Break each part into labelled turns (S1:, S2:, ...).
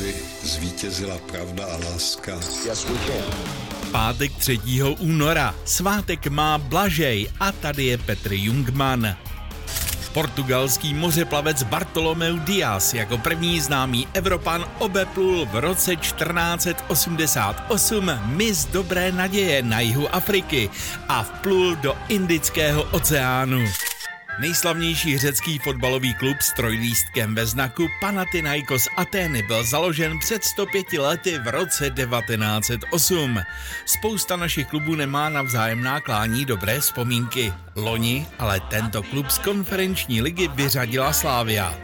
S1: aby zvítězila pravda a láska.
S2: Yes, we can.
S3: Pátek 3. února. Svátek má Blažej a tady je Petr Jungman. Portugalský mořeplavec Bartolomeu Diaz jako první známý Evropan obeplul v roce 1488 mis Dobré naděje na jihu Afriky a vplul do Indického oceánu. Nejslavnější řecký fotbalový klub s trojlístkem ve znaku Panathinaikos Atény byl založen před 105 lety v roce 1908. Spousta našich klubů nemá na vzájemná klání dobré vzpomínky. Loni ale tento klub z konferenční ligy vyřadila Slávia.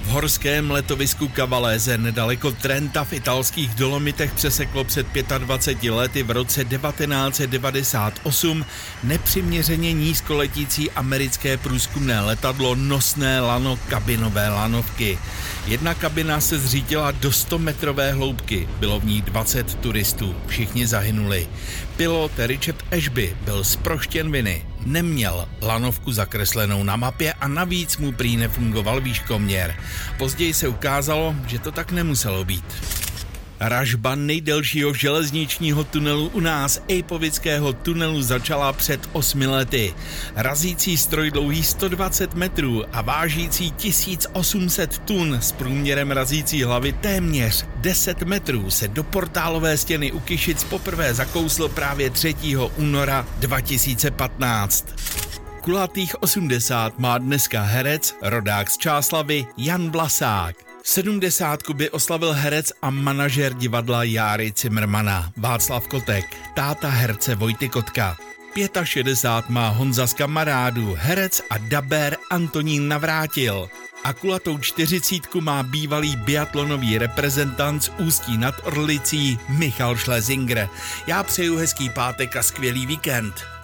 S3: V horském letovisku Cavallese nedaleko Trenta v italských Dolomitech přeseklo před 25 lety v roce 1998 nepřiměřeně nízkoletící americké průzkumné letadlo nosné lano kabinové lanovky. Jedna kabina se zřítila do 100 metrové hloubky, bylo v ní 20 turistů, všichni zahynuli. Pilot Richard Ashby byl zproštěn viny, neměl lanovku zakreslenou na mapě a navíc mu prý nefungoval výškoměr. Později se ukázalo, že to tak nemuselo být. Ražba nejdelšího železničního tunelu u nás, Ejpovického tunelu, začala před osmi lety. Razící stroj dlouhý 120 metrů a vážící 1800 tun s průměrem razící hlavy téměř 10 metrů se do portálové stěny u Kyšic poprvé zakousl právě 3. února 2015. Kulatých 80 má dneska herec, rodák z Čáslavy Jan Vlasák. 70 by oslavil herec a manažer divadla Járy Cimrmana Václav Kotek, táta herce Vojty Kotka. 65 má Honza z kamarádů, herec a daber Antonín Navrátil. A kulatou čtyřicítku má bývalý biatlonový reprezentant z Ústí nad Orlicí Michal Schlesinger. Já přeju hezký pátek a skvělý víkend.